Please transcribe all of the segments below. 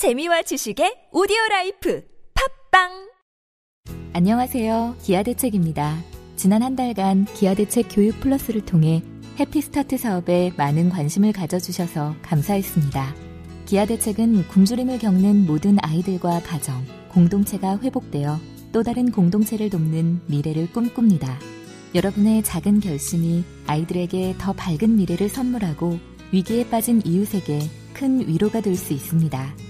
재미와 지식의 오디오 라이프 팟빵 안녕하세요. 기아 대책입니다. 지난 한 달간 기아 대책 교육 플러스를 통해 해피 스타트 사업에 많은 관심을 가져 주셔서 감사했습니다. 기아 대책은 굶주림을 겪는 모든 아이들과 가정, 공동체가 회복되어 또 다른 공동체를 돕는 미래를 꿈꿉니다. 여러분의 작은 결심이 아이들에게 더 밝은 미래를 선물하고 위기에 빠진 이웃에게 큰 위로가 될 수 있습니다.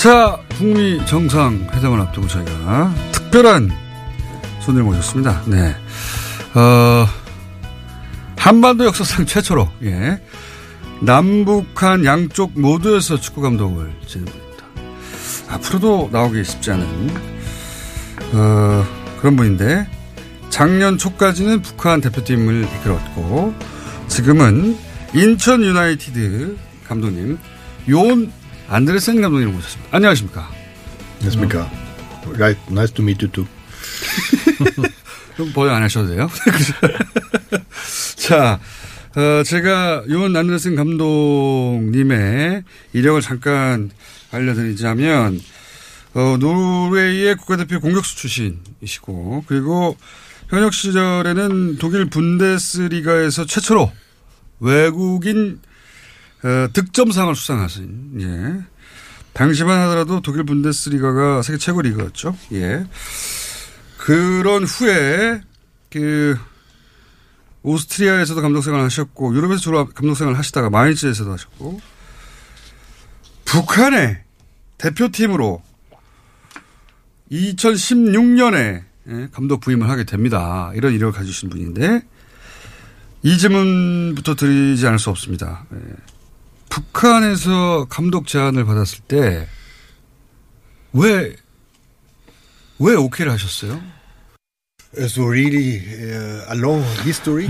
이차 북미 정상회담을 앞두고 저희가 특별한 손을 모셨습니다. 네. 어, 한반도 역사상 최초로, 예. 남북한 양쪽 모두에서 축구 감독을 지낸 분입니다. 앞으로도 나오기 쉽지 않은, 어, 그런 분인데, 작년 초까지는 북한 대표팀을 이끌었고, 지금은 인천 유나이티드 감독님, 요온 안드레센 감독님 모셨습니다. 안녕하십니까. 안녕하십니까. Right, nice to meet you too. 좀 보여 안 하셔도 돼요. 자, 어, 제가 요원 안드레센 감독님의 이력을 잠깐 알려드리자면, 어, 노르웨이의 국가대표 공격수 출신이시고, 그리고 현역 시절에는 독일 분데스리가에서 최초로 외국인 어, 득점상을 수상하신, 예. 당시만 하더라도 독일 분데스리가가 세계 최고 리그였죠. 예. 그런 후에, 그, 오스트리아에서도 감독 생활을 하셨고, 유럽에서 주로 감독 생활을 하시다가 마인츠에서도 하셨고, 북한의 대표팀으로 2016년에 예, 감독 부임을 하게 됩니다. 이런 이력을 가지신 분인데, 이 질문부터 드리지 않을 수 없습니다. 예. 북한에서 감독 제안을 받았을 때, 왜, 왜 오케이를 하셨어요?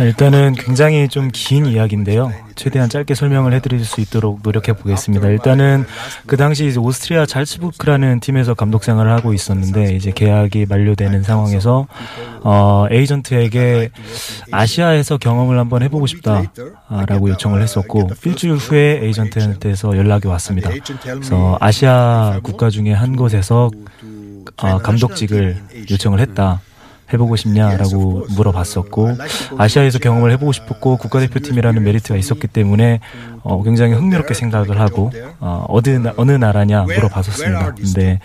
일단은 굉장히 좀 긴 이야기인데요. 최대한 짧게 설명을 해드릴 수 있도록 노력해 보겠습니다. 일단은 그 당시 이제 오스트리아 잘츠부크라는 팀에서 감독 생활을 하고 있었는데 이제 계약이 만료되는 상황에서 어, 에이전트에게 아시아에서 경험을 한번 해보고 싶다라고 요청을 했었고 일주일 후에 에이전트한테서 연락이 왔습니다. 그래서 아시아 국가 중에 한 곳에서 어, 감독직을 요청을 했다. 해보고 싶냐라고 물어봤었고 아시아에서 경험을 해보고 싶었고 국가대표팀이라는 메리트가 있었기 때문에 어, 굉장히 흥미롭게 생각을 하고 어, 어느 나, 어느 나라냐 물어봤었습니다. 근데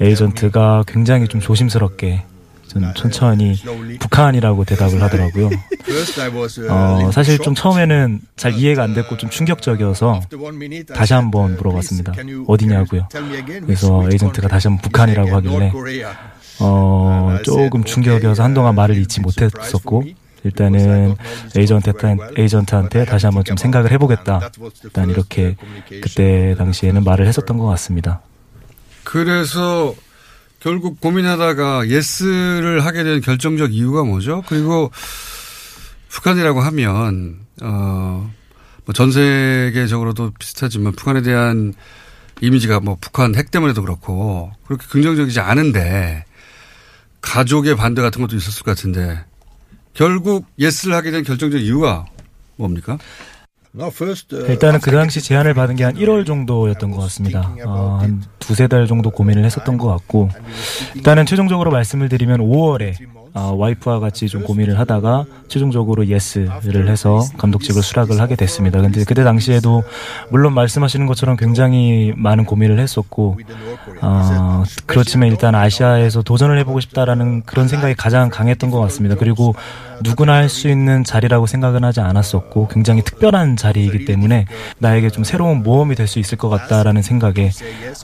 에이전트가 굉장히 좀 조심스럽게 좀 천천히 북한이라고 대답을 하더라고요. 어, 사실 좀 처음에는 잘 이해가 안 됐고 좀 충격적이어서 다시 한번 물어봤습니다. 어디냐고요. 그래서 에이전트가 다시 한번 북한이라고 하길래 어, 조금 충격이어서 한동안 말을 잊지 못했었고, 일단은 에이전트한테, 에이전트한테 다시 한번 좀 생각을 해보겠다. 일단 이렇게 그때 당시에는 말을 했었던 것 같습니다. 그래서 결국 고민하다가 예스를 하게 된 결정적 이유가 뭐죠? 그리고 북한이라고 하면, 어, 뭐 전 세계적으로도 비슷하지만 북한에 대한 이미지가 뭐 북한 핵 때문에도 그렇고 그렇게 긍정적이지 않은데 가족의 반대 같은 것도 있었을 것 같은데 결국 yes를 하게 된 결정적 이유가 뭡니까? 일단은 그 당시 제안을 받은 게 한 1월 정도였던 것 같습니다. 어, 한 두세 달 정도 고민을 했었던 것 같고, 일단은 최종적으로 말씀을 드리면 5월에 어, 와이프와 같이 좀 고민을 하다가 최종적으로 yes를 해서 감독직을 수락을 하게 됐습니다. 근데 그때 당시에도 물론 말씀하시는 것처럼 굉장히 많은 고민을 했었고 어, 그렇지만 일단 아시아에서 도전을 해보고 싶다라는 그런 생각이 가장 강했던 것 같습니다. 그리고 누구나 할 수 있는 자리라고 생각은 하지 않았었고 굉장히 특별한 자리이기 때문에 나에게 좀 새로운 모험이 될 수 있을 것 같다라는 생각에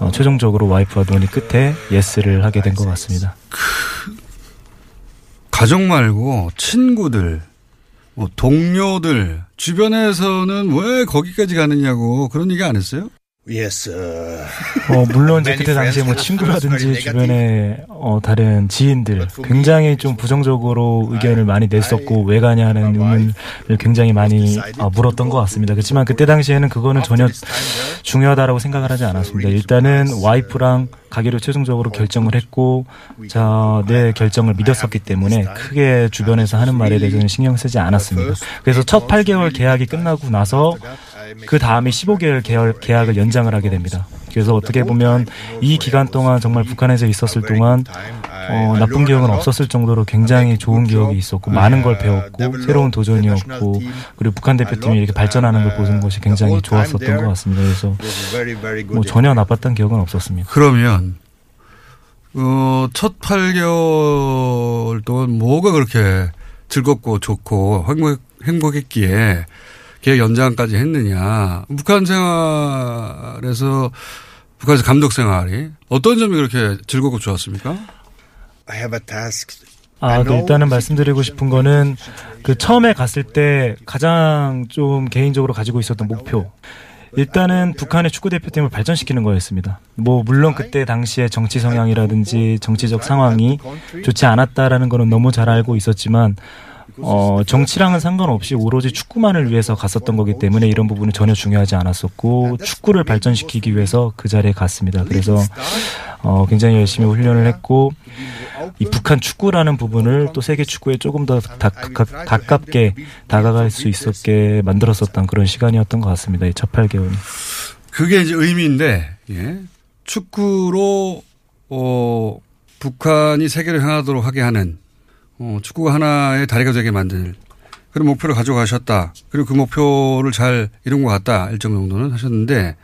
어, 최종적으로 와이프와 논의 끝에 예스를 하게 된 것 같습니다. 가족 말고 친구들, 뭐 동료들 주변에서는 왜 거기까지 가느냐고 그런 얘기 안 했어요? Yes. Uh, 어, 물론 이제 그때 당시에 뭐 친구라든지 주변에 어, 다른 지인들 굉장히 좀 부정적으로 의견을 많이 냈었고 왜 가냐는 의문을 굉장히 많이 어, 물었던 것 같습니다. 그렇지만 그때 당시에는 그거는 전혀 중요하다라고 생각을 하지 않았습니다. 일단은 와이프랑 가기로 최종적으로 결정을 했고 자, 내 결정을 믿었었기 때문에 크게 주변에서 하는 말에 대해서는 신경 쓰지 않았습니다. 그래서 첫 8개월 계약이 끝나고 나서 그 다음에 15개월 계약, 계약을 연장을 하게 됩니다. 그래서 어떻게 보면 이 기간 동안 정말 북한에서 있었을 동안 어, 나쁜 기억은 없었을 정도로 굉장히 좋은 기억이 있었고 많은 걸 배웠고 새로운 도전이었고 그리고 북한 대표팀이 이렇게 발전하는 걸 보는 것이 굉장히 좋았었던 것 같습니다. 그래서 뭐 전혀 나빴던 기억은 없었습니다. 그러면 어, 첫 8개월 동안 뭐가 그렇게 즐겁고 좋고 행복, 행복했기에 계획 연장까지 했느냐. 북한 생활에서 북한에서 감독 생활이 어떤 점이 그렇게 즐겁고 좋았습니까? I have a task. 아, 그 일단은 말씀드리고 싶은 거는 그 처음에 갔을 때 가장 좀 개인적으로 가지고 있었던 목표. 일단은 북한의 축구 대표팀을 발전시키는 거였습니다. 뭐 물론 그때 당시에 정치 성향이라든지 정치적 상황이 좋지 않았다라는 거는 너무 잘 알고 있었지만 어, 정치랑은 상관없이 오로지 축구만을 위해서 갔었던 거기 때문에 이런 부분은 전혀 중요하지 않았었고 축구를 발전시키기 위해서 그 자리에 갔습니다. 그래서 어, 굉장히 열심히 훈련을 했고 이 북한 축구라는 부분을 또 세계 축구에 조금 더 다, 가, 가깝게 다가갈 수 있었게 만들었었던 그런 시간이었던 것 같습니다. 이 첫 8개월이. 그게 이제 의미인데 예. 축구로 어, 북한이 세계를 향하도록 하게 하는 어, 축구가 하나의 다리가 되게 만들 그런 목표를 가져가셨다. 그리고 그 목표를 잘 이룬 것 같다. 일정 정도는 하셨는데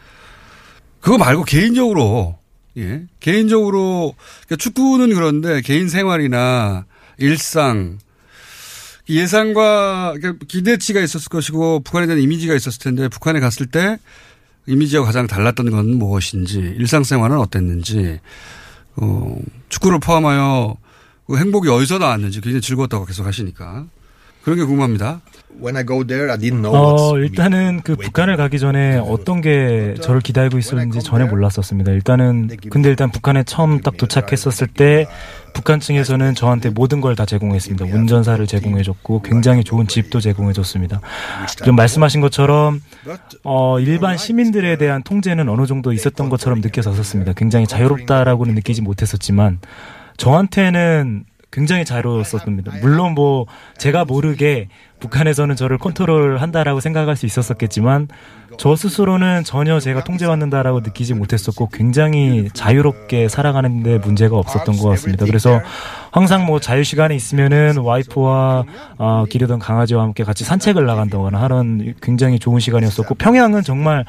그거 말고 개인적으로 예 개인적으로 그러니까 축구는 그런데 개인 생활이나 일상 예상과 그러니까 기대치가 있었을 것이고 북한에 대한 이미지가 있었을 텐데 북한에 갔을 때 이미지와 가장 달랐던 건 무엇인지 일상생활은 어땠는지 어, 축구를 포함하여 그 행복이 어디서 나왔는지 굉장히 즐거웠다고 계속 하시니까 그런 게 궁금합니다. When I go there, I didn't know 어, 일단은 그 북한을 가기 전에 어떤 게 저를 기다리고 있었는지 전혀 몰랐었습니다. 일단은 근데 일단 북한에 처음 딱 도착했었을 때 북한 층에서는 저한테 모든 걸 다 제공했습니다. 운전사를 제공해줬고 굉장히 좋은 집도 제공해줬습니다. 지금 말씀하신 것처럼 어, 일반 시민들에 대한 통제는 어느 정도 있었던 것처럼 느껴졌었습니다. 굉장히 자유롭다라고는 느끼지 못했었지만 저한테는 굉장히 자유로웠었습니다. 물론 뭐 제가 모르게 북한에서는 저를 컨트롤 한다라고 생각할 수 있었었겠지만 저 스스로는 전혀 제가 통제받는다라고 느끼지 못했었고 굉장히 자유롭게 살아가는데 문제가 없었던 것 같습니다. 그래서 항상 뭐 자유 시간에 있으면은 와이프와 어, 기르던 강아지와 함께 같이 산책을 나간다거나 하는 굉장히 좋은 시간이었었고 평양은 정말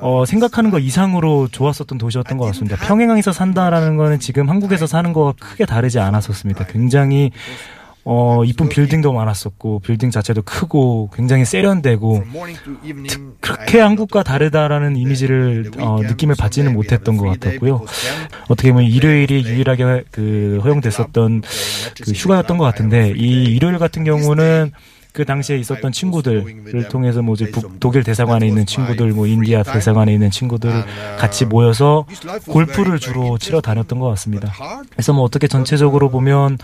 어, 생각하는 것 이상으로 좋았었던 도시였던 것 같습니다. 평양에서 산다라는 거는 지금 한국에서 사는 거와 크게 다르지 않았었습니다. 굉장히 어, 이쁜 빌딩도 많았었고, 빌딩 자체도 크고, 굉장히 세련되고, 그렇게 한국과 다르다라는 이미지를, 어, 느낌을 받지는 못했던 것 같았고요. 어떻게 보면 일요일이 유일하게 그 허용됐었던 그 휴가였던 것 같은데, 이 일요일 같은 경우는 그 당시에 있었던 친구들을 통해서 뭐 이제 북, 독일 대사관에 있는 친구들, 뭐 인디아 대사관에 있는 친구들 같이 모여서 골프를 주로 치러 다녔던 것 같습니다. 그래서 뭐 어떻게 전체적으로 보면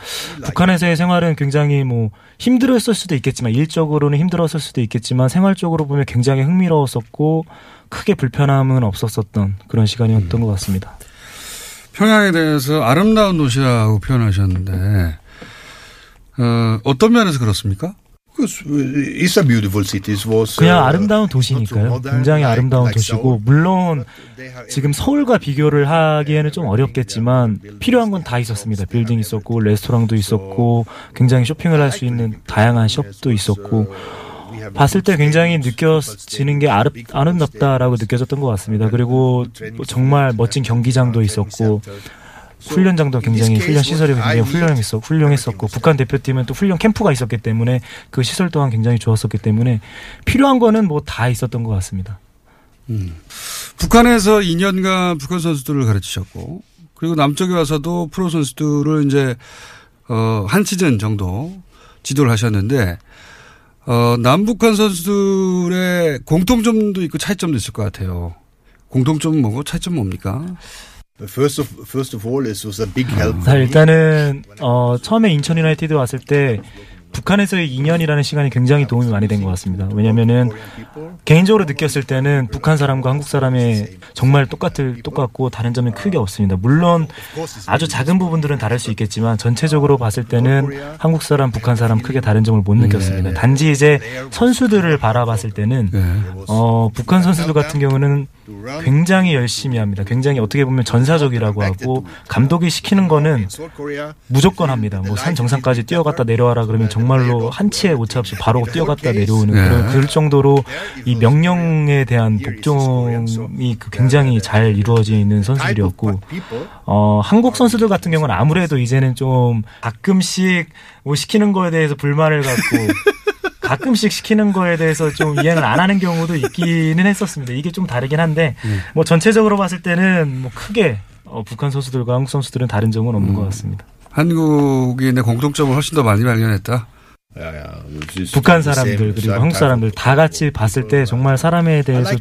북한에서의 생활은 굉장히 뭐 힘들었을 수도 있겠지만 일적으로는 힘들었을 수도 있겠지만 생활적으로 보면 굉장히 흥미로웠었고 크게 불편함은 없었었던 그런 시간이었던 것 같습니다. 평양에 대해서 아름다운 도시라고 표현하셨는데 어, 어떤 면에서 그렇습니까? It's a beautiful city. It was, 그냥 uh, 아름다운 도시니까요. 굉장히 아름다운 도시고. 물론 지금 서울과 비교를 하기에는 좀 어렵겠지만 필요한 건 다 있었습니다. 빌딩 있었고 레스토랑도 있었고 굉장히 쇼핑을 할 수 있는 다양한 숍도 있었고 봤을 때 굉장히 느껴지는 게 아름, 아름답다라고 느껴졌던 것 같습니다. 그리고 뭐 정말 멋진 경기장도 있었고 훈련장도 굉장히 훈련 시설이 굉장히 훌륭했었, 훌륭했었고 북한 대표팀은 또 훈련 캠프가 있었기 때문에 그 시설 또한 굉장히 좋았었기 때문에 필요한 거는 뭐 다 있었던 것 같습니다. 북한에서 2년간 북한 선수들을 가르치셨고 그리고 남쪽에 와서도 프로 선수들을 이제 어, 한 시즌 정도 지도를 하셨는데 어, 남북한 선수들의 공통점도 있고 차이점도 있을 것 같아요. 공통점은 뭐고 차이점 은 뭡니까? First of, first of all, it was a big help. 자, 일단은 어, 처음에 인천 유나이티드 왔을 때 북한에서의 2년이라는 시간이 굉장히 도움이 많이 된 것 같습니다. 왜냐면은 개인적으로 느꼈을 때는 북한 사람과 한국 사람의 정말 똑같을 똑같고 다른 점이 크게 없습니다. 물론 아주 작은 부분들은 다를 수 있겠지만 전체적으로 봤을 때는 한국 사람, 북한 사람 크게 다른 점을 못 느꼈습니다. 단지 이제 선수들을 바라봤을 때는 어, 북한 선수들 같은 경우는 굉장히 열심히 합니다. 굉장히 어떻게 보면 전사적이라고 하고 감독이 시키는 거는 무조건 합니다. 뭐 산 정상까지 뛰어갔다 내려와라 그러면 정말 로 한 치의 오차 없이 바로 뛰어갔다 내려오는 네. 그런 그럴 정도로 이 명령에 대한 복종이 그 굉장히 잘 이루어져 있는 선수들이었고 어, 한국 선수들 같은 경우는 아무래도 이제는 좀 가끔씩 뭐 시키는 거에 대해서 불만을 갖고 가끔씩 시키는 거에 대해서 좀 이해는 안 하는 경우도 있기는 했었습니다. 이게 좀 다르긴 한데 뭐 전체적으로 봤을 때는 뭐 크게 어, 북한 선수들과 한국 선수들은 다른 점은 없는 것 같습니다. 한국인의 공통점을 훨씬 더 많이 발견했다. 북한 사람들 그리고 한국 사람들 다 같이 봤을 때 정말 사람에 대해서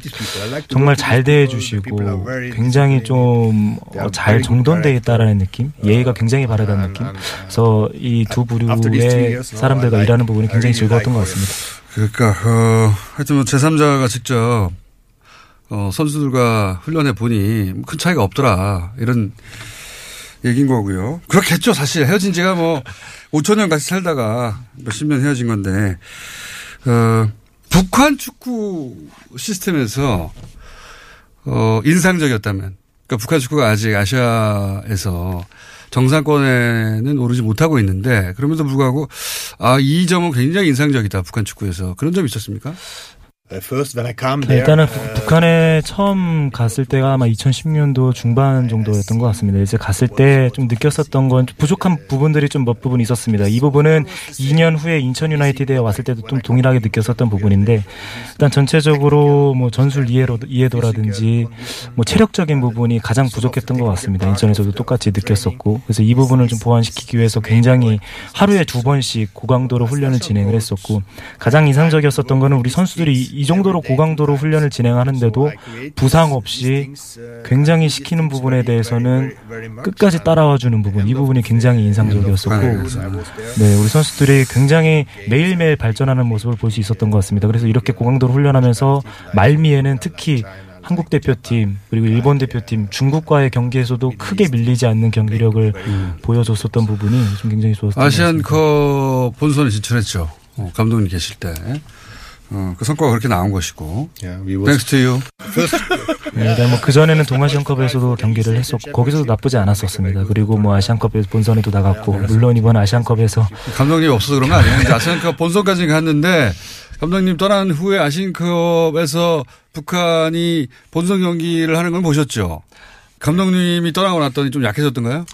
정말 잘 대해주시고 굉장히 좀 잘 정돈돼 있다라는 느낌, 예의가 굉장히 바르다는 느낌. 그래서 이 두 부류의 사람들과 일하는 부분이 굉장히 즐거웠던 것 같습니다. 그러니까 어, 하여튼 뭐 제3자가 직접 어, 선수들과 훈련해 보니 뭐큰 차이가 없더라. 이런 얘기인 거고요. 그렇겠죠 사실 헤어진 지가 뭐 5천 년 같이 살다가 몇십 년 헤어진 건데 어, 북한 축구 시스템에서 어, 인상적이었다면 그러니까 북한 축구가 아직 아시아에서 정상권에는 오르지 못하고 있는데 그럼에도 불구하고 아 이 점은 굉장히 인상적이다 북한 축구에서 그런 점이 있었습니까? First, when I come 네, there, 일단은 uh, 북- 북한에 처음 갔을 때가 아마 2010년도 중반 정도였던 것 같습니다. 이제 갔을 때 좀 느꼈었던 건좀 부족한 부분들이 좀 몇 부분 있었습니다. 이 부분은 2년 후에 인천 유나이티드에 왔을 때도 좀 동일하게 느꼈었던 부분인데 일단 전체적으로 뭐 전술 이해로, 이해도라든지 뭐 체력적인 부분이 가장 부족했던 것 같습니다. 인천에서도 똑같이 느꼈었고 그래서 이 부분을 좀 보완시키기 위해서 굉장히 하루에 두 번씩 고강도로 훈련을 진행을 했었고 가장 인상적이었었던 거는 우리 선수들이 이 정도로 고강도로 훈련을 진행하는데도 부상 없이 굉장히 시키는 부분에 대해서는 끝까지 따라와 주는 부분 이 부분이 굉장히 인상적이었었고 네 우리 선수들이 굉장히 매일매일 발전하는 모습을 볼 수 있었던 것 같습니다. 그래서 이렇게 고강도로 훈련하면서 말미에는 특히 한국 대표팀 그리고 일본 대표팀 중국과의 경기에서도 크게 밀리지 않는 경기력을 보여줬었던 부분이 좀 굉장히 같습니다. 아시안컵 본선에 진출했죠. 어, 감독님 계실 때. 어, 그 성과가 그렇게 나온 것이고. yeah, thanks to you. 네, 뭐 그전에는 동아시안컵에서도 경기를 했었고 거기서도 나쁘지 않았었습니다. 그리고 뭐 아시안컵에서 본선에도 나갔고 물론 이번 아시안컵에서 감독님이 없어서 그런 거 아니에요. 아시안컵 본선까지 갔는데 감독님 떠난 후에 아시안컵에서 북한이 본선 경기를 하는 걸 보셨죠. 감독님이 떠나고 났더니 좀 약해졌던가요?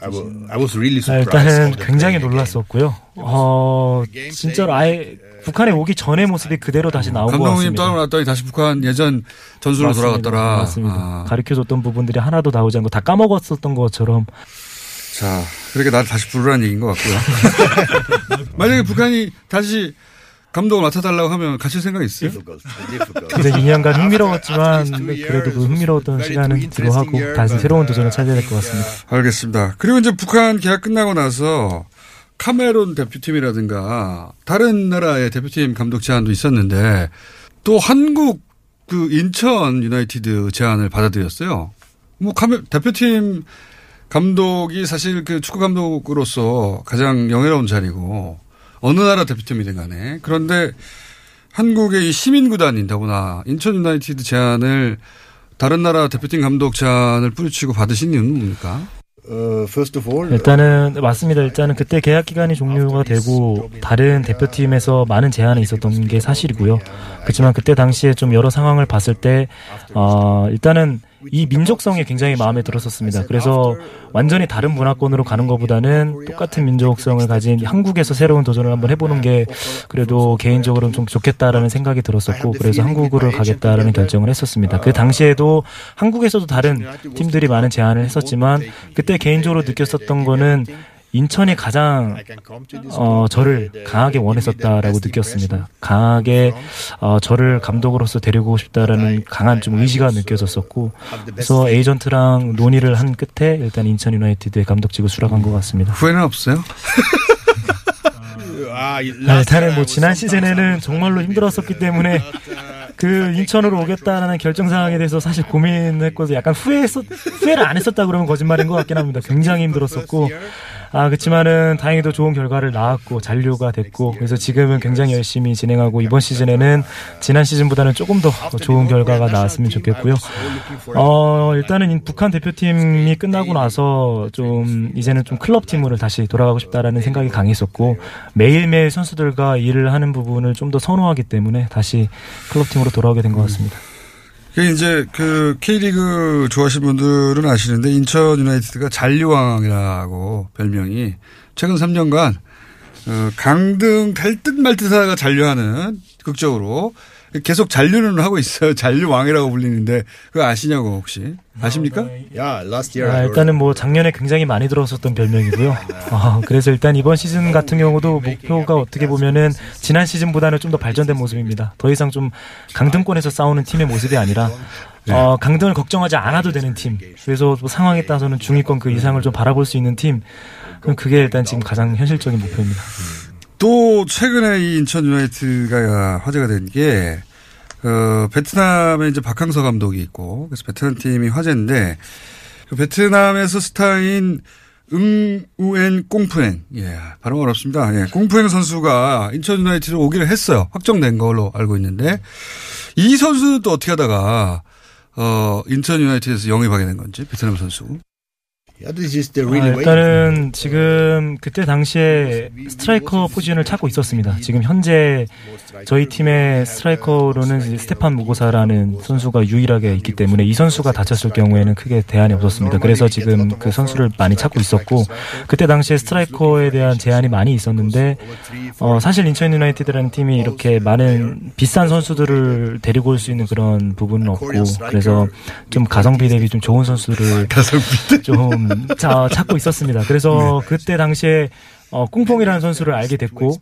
I was, I was really 아, surprised. 일단은 굉장히. 놀랐었고요. 어, 진짜로 아예 북한에 오기 전의 모습이 그대로 다시 나온 것 감독님 같습니다. 떠나고 났더니 다시 북한 예전 전술로 맞습니다. 돌아갔더라. 맞습니다. 아. 가르쳐줬던 부분들이 하나도 나오지 않고 다 까먹었었던 것처럼 자, 그렇게 나를 다시 부르라는 얘기인 것 같고요. 만약에 북한이 다시 감독을 맡아달라고 하면 가실 생각 있어요? 근데 2년간 흥미로웠지만 그래도 그 흥미로웠던 시간은 뒤로 하고 다시 새로운 도전을 찾아야 될 것 같습니다. 알겠습니다. 그리고 이제 북한 계약 끝나고 나서 카메론 대표팀이라든가 다른 나라의 대표팀 감독 제안도 있었는데 또 한국 그 인천 유나이티드 제안을 받아들였어요. 뭐 카메 대표팀 감독이 사실 그 축구 감독으로서 가장 영예로운 자리고 어느 나라 대표팀이든 간에 그런데 한국의 이 시민구단인 더구나 인천 유나이티드 제안을 다른 나라 대표팀 감독 제안을 뿌리치고 받으신 이유는 뭡니까? uh, first of all, 일단은 맞습니다. 일단은 그때 계약 기간이 종료가 되고 다른 대표팀에서 많은 제한이 있었던 게 사실이고요. 그렇지만 그때 당시에 좀 여러 상황을 봤을 때 어, 일단은 이 민족성이 굉장히 마음에 들었었습니다. 그래서 완전히 다른 문화권으로 가는 것보다는 똑같은 민족성을 가진 한국에서 새로운 도전을 한번 해보는 게 그래도 개인적으로는 좀 좋겠다라는 생각이 들었었고 그래서 한국으로 가겠다라는 결정을 했었습니다. 그 당시에도 한국에서도 다른 팀들이 많은 제안을 했었지만 그때 개인적으로 느꼈었던 거는 인천이 가장 어, 저를 강하게 원했었다라고 느꼈습니다. 강하게 어, 저를 감독으로서 데리고 싶다라는 강한 좀 의지가 느껴졌었고 그래서 에이전트랑 논의를 한 끝에 일단 인천 유나이티드의 감독직을 수락한 것 같습니다. 후회는 없어요? 네, 일단은 뭐 지난 시즌에는 정말로 힘들었었기 때문에 그 인천으로 오겠다라는 결정 사항에 대해서 사실 고민했고 약간 후회했었 후회를 안 했었다 그러면 거짓말인 것 같긴 합니다. 굉장히 힘들었었고 아 그렇지만은 다행히도 좋은 결과를 낳았고 잔류가 됐고 그래서 지금은 굉장히 열심히 진행하고 이번 시즌에는 지난 시즌보다는 조금 더 좋은 결과가 나왔으면 좋겠고요. 어 일단은 이 북한 대표팀이 끝나고 나서 좀 이제는 좀 클럽 팀으로 다시 돌아가고 싶다라는 생각이 강했었고 매일매일 선수들과 일을 하는 부분을 좀 더 선호하기 때문에 다시 클럽 팀으로 돌아오게 된 것 같습니다. 그 이제 그 K리그 좋아하시는 분들은 아시는데 인천 유나이티드가 잔류왕이라고 별명이 최근 3년간 어, 강등 될듯말 듯 하다가 잔류하는 극적으로 계속 잔류는 하고 있어요. 잔류 왕이라고 불리는데 그거 아시냐고 혹시 아십니까? yeah, last year. 아, 일단은 뭐 작년에 굉장히 많이 들어섰던 별명이고요. 어, 그래서 일단 이번 시즌 같은 경우도 목표가 어떻게 보면은 지난 시즌보다는 좀 더 발전된 모습입니다. 더 이상 좀 강등권에서 싸우는 팀의 모습이 아니라 어, 강등을 걱정하지 않아도 되는 팀. 그래서 뭐 상황에 따라서는 중위권 그 이상을 좀 바라볼 수 있는 팀. 그럼 그게 일단 지금 가장 현실적인 목표입니다. 또 최근에 이 인천 유나이트가 화제가 된게 어, 베트남에 이제 박항서 감독이 있고 그래서 베트남 팀이 화제인데 그 베트남에서 스타인 응우엔 꽁푸엔 예 발음 어렵습니다. 예, 꽁푸엔 선수가 인천 유나이티드로 오기를 했어요. 확정된 걸로 알고 있는데 이 선수는 또 어떻게 하다가 어 인천 유나이티드에서 영입하게 된 건지 베트남 선수. Yeah, this is the 아. 일단은 지금 그때 당시에 스트라이커 포지션을 찾고 있었습니다. 지금 현재 저희 팀의 스트라이커로는 스테판 무고사라는 선수가 유일하게 있기 때문에 이 선수가 다쳤을 경우에는 크게 대안이 없었습니다. 그래서 지금 그 선수를 많이 찾고 있었고 그때 당시에 스트라이커에 대한 제한이 많이 있었는데 어, 사실 인천 유나이티드라는 팀이 이렇게 많은 비싼 선수들을 데리고 올 수 있는 그런 부분은 없고 그래서 좀 가성비 대비 좀 좋은 선수를 가 자, 찾고 있었습니다. 그래서 그때 당시에 어, 꽁뽕이라는 선수를 알게 됐고,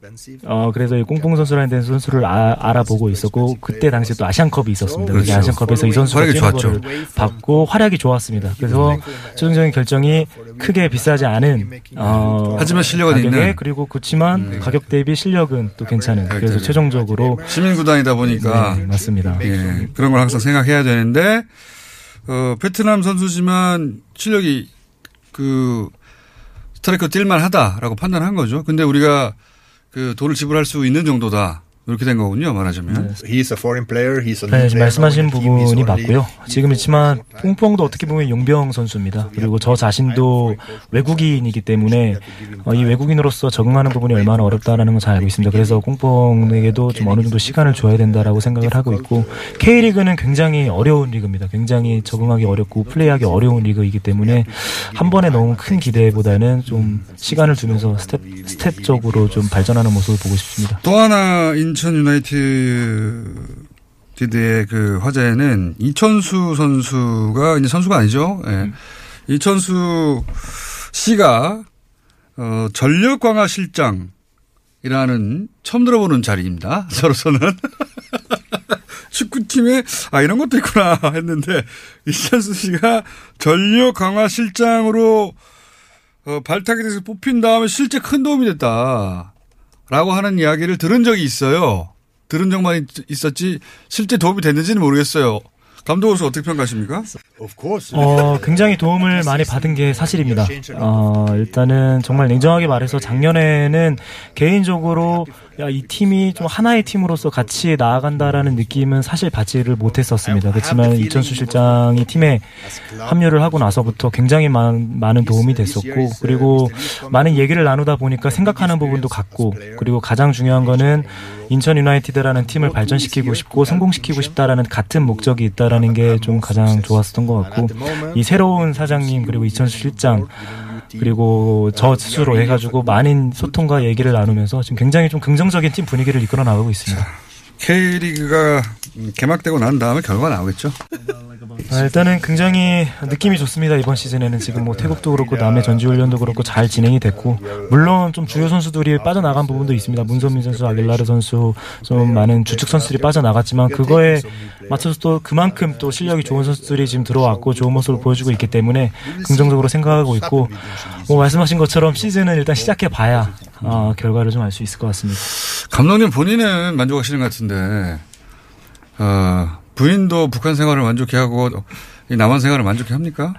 어, 그래서 이 꽁뽕 선수라는 데 선수를 아, 알아보고 있었고, 그때 당시에 또 아시안컵이 있었습니다. 그렇죠. 아시안컵에서 이 선수가 활약이 좋았죠. 받고 활약이 좋았습니다. 그래서 최종적인 결정이 크게 비싸지 않은, 어, 하지만 실력은 가격에 있는. 음. 그리고 그렇지만 가격 대비 실력은 또 괜찮은. 그래서. 최종적으로 시민구단이다 보니까 네, 맞습니다. 예, 그런 걸 항상 생각해야 되는데, 어, 베트남 선수지만 실력이 그 스트라이커 뛸만 하다라고 판단한 거죠. 근데 우리가 그 돈을 지불할 수 있는 정도다. 이렇게 된 거군요, 말하자면. He's a foreign player. He's a new 네, player 말씀하신 부분이 맞고요. 지금 있지만 콩푸엉도 어떻게 보면 용병 선수입니다. 그리고 저 자신도 외국인이기 때문에 어, 이 외국인으로서 적응하는 부분이 얼마나 어렵다라는 걸 잘 알고 있습니다. 그래서 콩푸엉에게도 좀 어느 정도 시간을 줘야 된다라고 생각을 하고 있고 K리그는 굉장히 어려운 리그입니다. 굉장히 적응하기 어렵고 플레이하기 어려운 리그이기 때문에 한 번에 너무 큰 기대보다는 좀 시간을 두면서 스텝 스텝적으로 좀 발전하는 모습을 보고 싶습니다. 또 하나 인천 유나이티드의 그 화제는 이천수 선수가 이제 선수가 아니죠. 예. 이천수 씨가 어, 전력 강화 실장이라는 처음 들어보는 자리입니다. 저로서는 축구팀에 아 이런 것도 있구나 했는데 이천수 씨가 전력 강화 실장으로 어, 발탁이 돼서 뽑힌 다음에 실제 큰 도움이 됐다. 라고 하는 이야기를 들은 적이 있어요. 들은 적만 있- 있었지 실제 도움이 됐는지는 모르겠어요. 감독으로서 어떻게 평가하십니까? 어, 굉장히 도움을 많이 받은 게 사실입니다. 어, 일단은 정말 냉정하게 말해서 작년에는 개인적으로 야, 이 팀이 좀 하나의 팀으로서 같이 나아간다라는 느낌은 사실 받지를 못했었습니다. 그렇지만 이천수 실장이 팀에 합류를 하고 나서부터 굉장히 많은, 많은 도움이 됐었고, 그리고 많은 얘기를 나누다 보니까 생각하는 부분도 같고, 그리고 가장 중요한 거는 인천 유나이티드라는 팀을 발전시키고 싶고 성공시키고 싶다라는 같은 목적이 있다라는 게 좀 가장 좋았었던 것 같고, 이 새로운 사장님 그리고 이천수 실장 그리고 저 스스로 해가지고 많은 소통과 얘기를 나누면서 지금 굉장히 좀 긍정적인 팀 분위기를 이끌어 나가고 있습니다. K리그가 개막되고 난 다음에 결과가 나오겠죠. 아, 일단은 굉장히 느낌이 좋습니다. 이번 시즌에는 지금 뭐 태국도 그렇고 남해 전지훈련도 그렇고 잘 진행이 됐고 물론 좀 주요 선수들이 빠져나간 부분도 있습니다. 문선민 선수, 아길라르 선수 좀 많은 주축 선수들이 빠져나갔지만 그거에 맞춰서 또 그만큼 또 실력이 좋은 선수들이 지금 들어왔고 좋은 모습을 보여주고 있기 때문에 긍정적으로 생각하고 있고 뭐 말씀하신 것처럼 시즌은 일단 시작해 봐야 어, 결과를 좀 알 수 있을 것 같습니다. 감독님 본인은 만족하시는 것 같은데 어, 부인도 북한 생활을 만족해 하고 이 남한 생활을 만족해 합니까?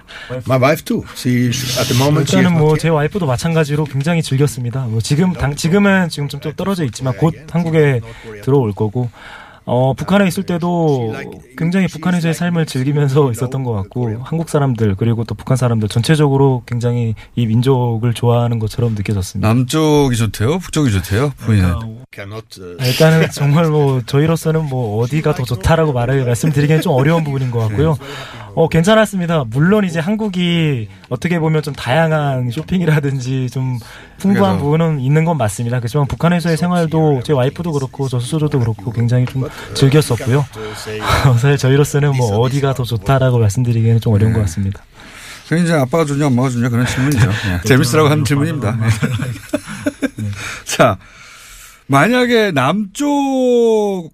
My wife too. She at the moment 일단은 is 뭐 not 제 와이프도 마찬가지로 굉장히 즐겼습니다. 뭐 지금 당, 지금은 지금 좀 떨어져 있지만 곧 한국에 들어올 거고 어, 북한에 있을 때도 굉장히 북한에서의 삶을 즐기면서 있었던 것 같고 한국 사람들 그리고 또 북한 사람들 전체적으로 굉장히 이 민족을 좋아하는 것처럼 느껴졌습니다. 남쪽이 좋대요, 북쪽이 좋대요, 아, 일단은 정말 뭐 저희로서는 뭐 어디가 더 좋다라고 말을 말씀드리기는 좀 어려운 부분인 것 같고요. 어 괜찮았습니다. 물론 이제 한국이 어떻게 보면 좀 다양한 쇼핑이라든지 좀 풍부한. 부분은 있는 건 맞습니다. 그렇지만 북한에서의 생활도 제 와이프도 그렇고 저 스스로도 그렇고 굉장히 좀 즐겼었고요. 사실 저희로서는 뭐 어디가 더 좋다라고 말씀드리기는 좀 어려운 것 같습니다. 그게 이제 아빠가 좋냐, 엄마가 좋냐 그런 질문이죠. 예. 재밌으라고 하는 질문입니다. 예. 자, 만약에 남쪽에서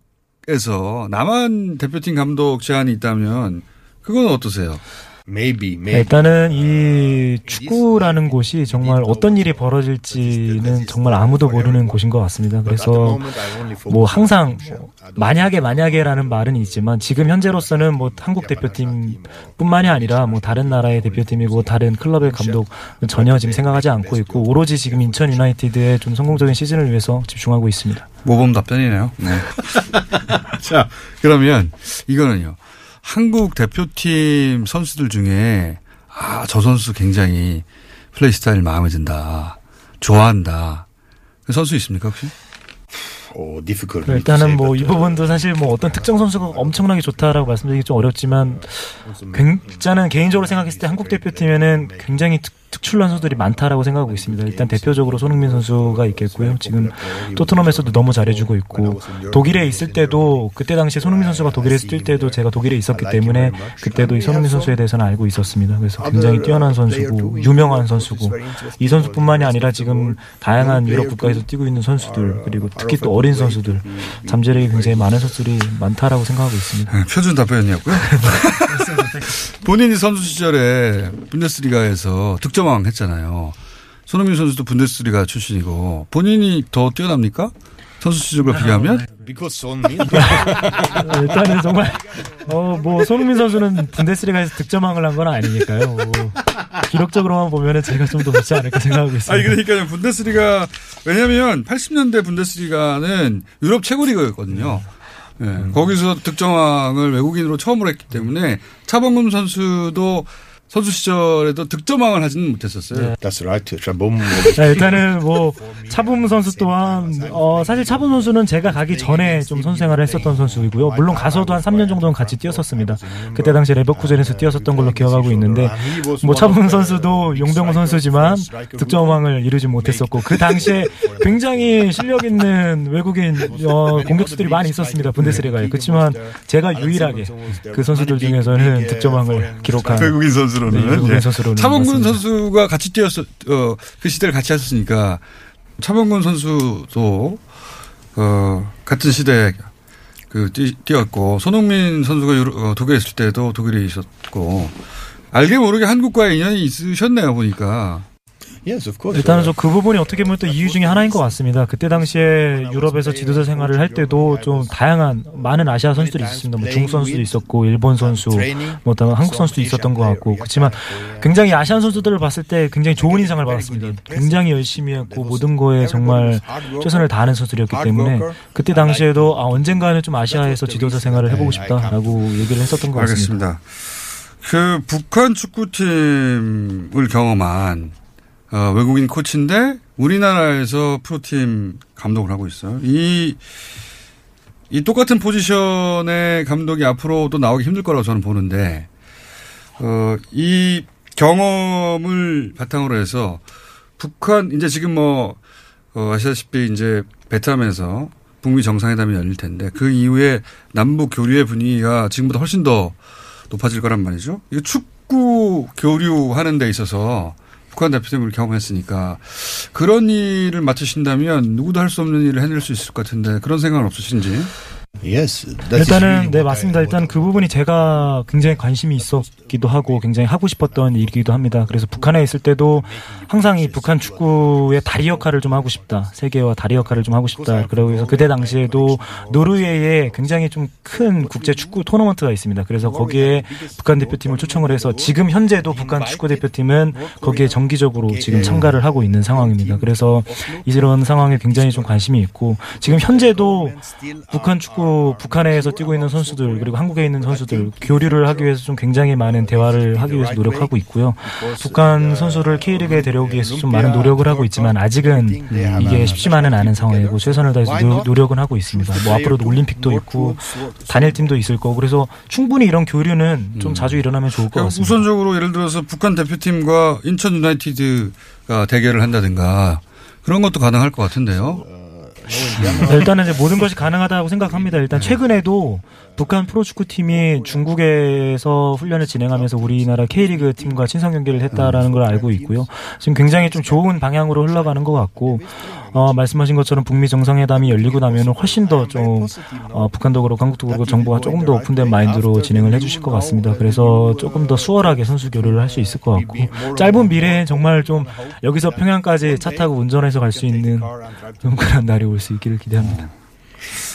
남한 대표팀 감독 제안이 있다면 그건 어떠세요? maybe, 네, maybe. 일단은 이 축구라는 곳이 정말 어떤 일이 벌어질지는 정말 아무도 모르는 곳인 것 같습니다. 그래서 뭐 항상 만약에 만약에라는 말은 있지만 지금 현재로서는 뭐 한국 대표팀뿐만이 아니라 뭐 다른 나라의 대표팀이고 다른 클럽의 감독 전혀 지금 생각하지 않고 있고 오로지 지금 인천 유나이티드의 좀 성공적인 시즌을 위해서 집중하고 있습니다. 모범 답변이네요. 네. 자, 그러면 이거는요. 한국 대표팀 선수들 중에 아, 저 선수 굉장히 플레이 스타일 마음에 든다. 좋아한다. 그 선수 있습니까, 혹시? Oh, difficult. 네, 일단은 뭐 이 부분도 사실 뭐 어떤 특정 선수가 엄청나게 좋다라고 말씀드리기 좀 어렵지만 굉장히 개인적으로 생각했을 때 한국 대표팀에는 굉장히 특, 특출난 선수들이 많다라고 생각하고 있습니다. 일단 대표적으로 손흥민 선수가 있겠고요. 지금 토트넘에서도 너무 잘해주고 있고 독일에 있을 때도 그때 당시에 손흥민 선수가 독일에서 뛸 때도 제가 독일에 있었기 때문에 그때도 이 손흥민 선수에 대해서는 알고 있었습니다. 그래서 굉장히 뛰어난 선수고 유명한 선수고 이 선수뿐만이 아니라 지금 다양한 유럽 국가에서 뛰고 있는 선수들 그리고 특히 또 어린 선수들 잠재력이 굉장히 많은 선수들이 많다라고 생각하고 있습니다. 네, 표준 답변이었고요. 본인이 선수 시절에 분데스리가에서 득점왕 했잖아요. 손흥민 선수도 분데스리가 출신이고 본인이 더 뛰어납니까? 선수 시절과 비교하면? Because Son 어, 일단은 정말 어 뭐 손흥민 선수는 분데스리가에서 득점왕을 한 건 아니니까요. 뭐 기록적으로만 보면은 제가 좀더 좋지 않을까 생각하고 있습니다. 아니 그러니까 분데스리가 왜냐하면 80년대 분데스리가는 유럽 최고 리그였거든요. 예, 거기서 득점왕을 외국인으로 처음으로 했기 때문에 차범근 선수도 선수 시절에도 득점왕을 하지는 못했었어요. That's right. Chabom. 자, 일단은 뭐 차범 선수 또한 어 사실 차범 선수는 제가 가기 전에 좀 선수 생활을 했었던 선수이고요. 물론 가서도 한 3년 정도는 같이 뛰었었습니다. 그때 당시 레버쿠젠에서 뛰었었던 걸로 기억하고 있는데 뭐 차범 선수도 용병호 선수지만 득점왕을 이루지 못했었고 그 당시에 굉장히 실력 있는 외국인 어, 공격수들이 많이 있었습니다. 분데스리가에. 그렇지만 제가 유일하게 그 선수들 중에서는 득점왕을 기록한 외국인 선수 로는 네, 예. 선수로는 차범근 맞습니다. 선수가 같이 뛰었어 어, 그 시대를 같이 했었으니까 차범근 선수도 어, 같은 시대에 그 뛰, 뛰었고 손흥민 선수가 유로, 어, 독일에 있을 때도 독일에 있었고 알게 모르게 한국과의 인연이 있으셨네요 보니까 Yes, of course. 일단은 저그 부분이 어떻게 보면 또 이유 중에 하나인 것 같습니다. 그때 당시에 유럽에서 지도자 생활을 할 때도 좀 다양한 많은 아시아 선수들이 있었습니다. 뭐 중국 선수도 있었고 일본 선수, 뭐 한국 선수도 있었던 것 같고 그렇지만 굉장히 아시안 선수들을 봤을 때 굉장히 좋은 인상을 받았습니다. 굉장히 열심히 했고 모든 거에 정말 최선을 다하는 선수들이었기 때문에 그때 당시에도 아, 언젠가는 좀 아시아에서 지도자 생활을 해보고 싶다라고 얘기를 했었던 것 같습니다. 알겠습니다. 그 북한 축구팀을 경험한 어, 외국인 코치인데 우리나라에서 프로팀 감독을 하고 있어요. 이, 이 똑같은 포지션의 감독이 앞으로도 나오기 힘들 거라고 저는 보는데, 어, 이 경험을 바탕으로 해서 북한, 이제 지금 뭐, 어, 아시다시피 이제 베트남에서 북미 정상회담이 열릴 텐데 그 이후에 남북 교류의 분위기가 지금보다 훨씬 더 높아질 거란 말이죠. 이거 축구 교류하는 데 있어서 북한 대표팀을 경험했으니까 그런 일을 맡으신다면 누구도 할 수 없는 일을 해낼 수 있을 것 같은데 그런 생각은 없으신지? Yes. 일단은 네 맞습니다. 일단 그 부분이 제가 굉장히 관심이 있었기도 하고 굉장히 하고 싶었던 일이기도 합니다. 그래서 북한에 있을 때도 항상 이 북한 축구의 다리 역할을 좀 하고 싶다. 세계와 다리 역할을 좀 하고 싶다. 그래서 그때 당시에도 노르웨이에 굉장히 좀 큰 국제 축구 토너먼트가 있습니다. 그래서 거기에 북한 대표팀을 초청을 해서 지금 현재도 북한 축구 대표팀은 거기에 정기적으로 지금 참가를 하고 있는 상황입니다. 그래서 이런 상황에 굉장히 좀 관심이 있고 지금 현재도 북한 축구 북한에서 뛰고 있는 선수들 그리고 한국에 있는 선수들 교류를 하기 위해서 좀 굉장히 많은 대화를 하기 위해서 노력하고 있고요. 북한 선수를 K리그에 데려오기 위해서 좀 많은 노력을 하고 있지만 아직은 이게 쉽지만은 않은 상황이고 최선을 다해서 노, 노력은 하고 있습니다. 뭐 앞으로도 올림픽도 있고 단일 팀도 있을 거고 그래서 충분히 이런 교류는 좀 자주 일어나면 좋을 것 그러니까 같습니다. 우선적으로 예를 들어서 북한 대표팀과 인천 유나이티드가 대결을 한다든가 그런 것도 가능할 것 같은데요. 네, 일단은 이제 모든 것이 가능하다고 생각합니다. 일단 최근에도 북한 프로축구 팀이 중국에서 훈련을 진행하면서 우리나라 K리그 팀과 친선 경기를 했다라는 걸 알고 있고요. 지금 굉장히 좀 좋은 방향으로 흘러가는 것 같고, 어, 말씀하신 것처럼 북미 정상회담이 열리고 나면 훨씬 더 좀, 어, 북한도 그렇고 한국도 그렇고 정부가 조금 더 오픈된 마인드로 진행을 해주실 것 같습니다. 그래서 조금 더 수월하게 선수 교류를 할 수 있을 것 같고, 짧은 미래에 정말 좀 여기서 평양까지 차 타고 운전해서 갈 수 있는 좀 그런 날이 올 수 있기를 기대합니다.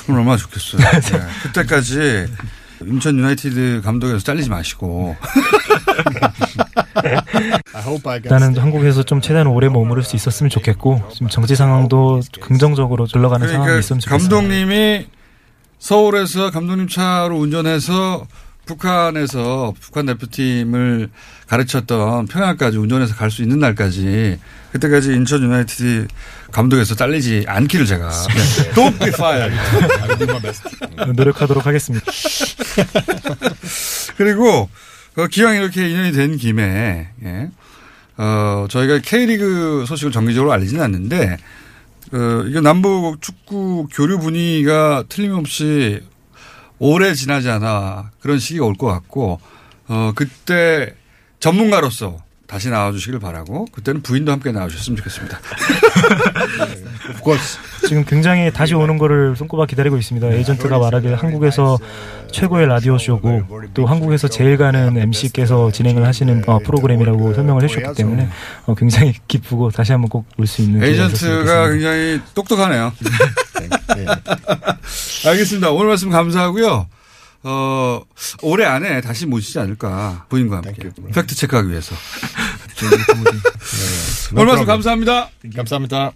그럼 얼마나 좋겠어요. 네. 그때까지 인천 유나이티드 감독에서 잘리지 마시고. 일단은 한국에서 좀 최대한 오래 머무를 수 있었으면 좋겠고 지금 정치 상황도 긍정적으로 흘러가는 상황이 그러니까 있으면 좋겠습니다. 감독님이 서울에서 감독님 차로 운전해서 북한에서 북한 대표팀을 가르쳤던 평양까지 운전해서 갈 수 있는 날까지 그때까지 인천 유나이티드 감독에서 잘리지 않기를 제가 네. Don't be fired. 노력하도록 하겠습니다. 그리고 그 기왕 이렇게 인연이 된 김에 예. 어, 저희가 K리그 소식을 정기적으로 알리지는 않는데 그 이게 남북 축구 교류 분위기가 틀림없이 오래 지나지 않아 그런 시기가 올 것 같고 어, 그때 전문가로서 다시 나와주시길 바라고 그때는 부인도 함께 나와주셨으면 좋겠습니다. 지금 굉장히 다시 오는 거를 손꼽아 기다리고 있습니다. 에이전트가 말하길 한국에서 최고의 라디오 쇼고 또 한국에서 제일 가는 MC께서 진행을 하시는 어, 프로그램이라고 설명을 해주셨기 때문에 어, 굉장히 기쁘고 다시 한번 꼭 올 수 있는 에이전트가. 굉장히 똑똑하네요. 알겠습니다. 오늘 말씀 감사하고요. 어, 올해 안에 다시 모시지 않을까. 부인과 함께. 팩트 체크하기 위해서. 오늘 말씀 감사합니다. 감사합니다.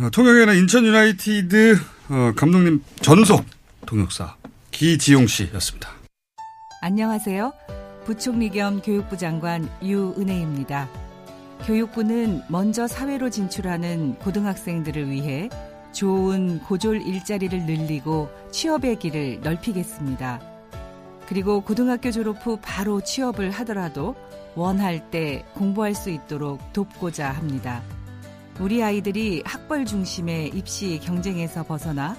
어, 통역에는 인천 유나이티드 어, 감독님 전속 통역사 기지용 씨였습니다. 안녕하세요. 부총리 겸 교육부 장관 유은혜입니다. 교육부는 먼저 사회로 진출하는 고등학생들을 위해 좋은 고졸 일자리를 늘리고 취업의 길을 넓히겠습니다. 그리고 고등학교 졸업 후 바로 취업을 하더라도 원할 때 공부할 수 있도록 돕고자 합니다. 우리 아이들이 학벌 중심의 입시 경쟁에서 벗어나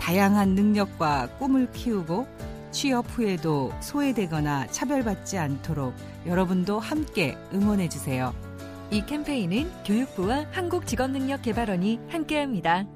다양한 능력과 꿈을 키우고 취업 후에도 소외되거나 차별받지 않도록 여러분도 함께 응원해 주세요. 이 캠페인은 교육부와 한국직업능력개발원이 함께합니다.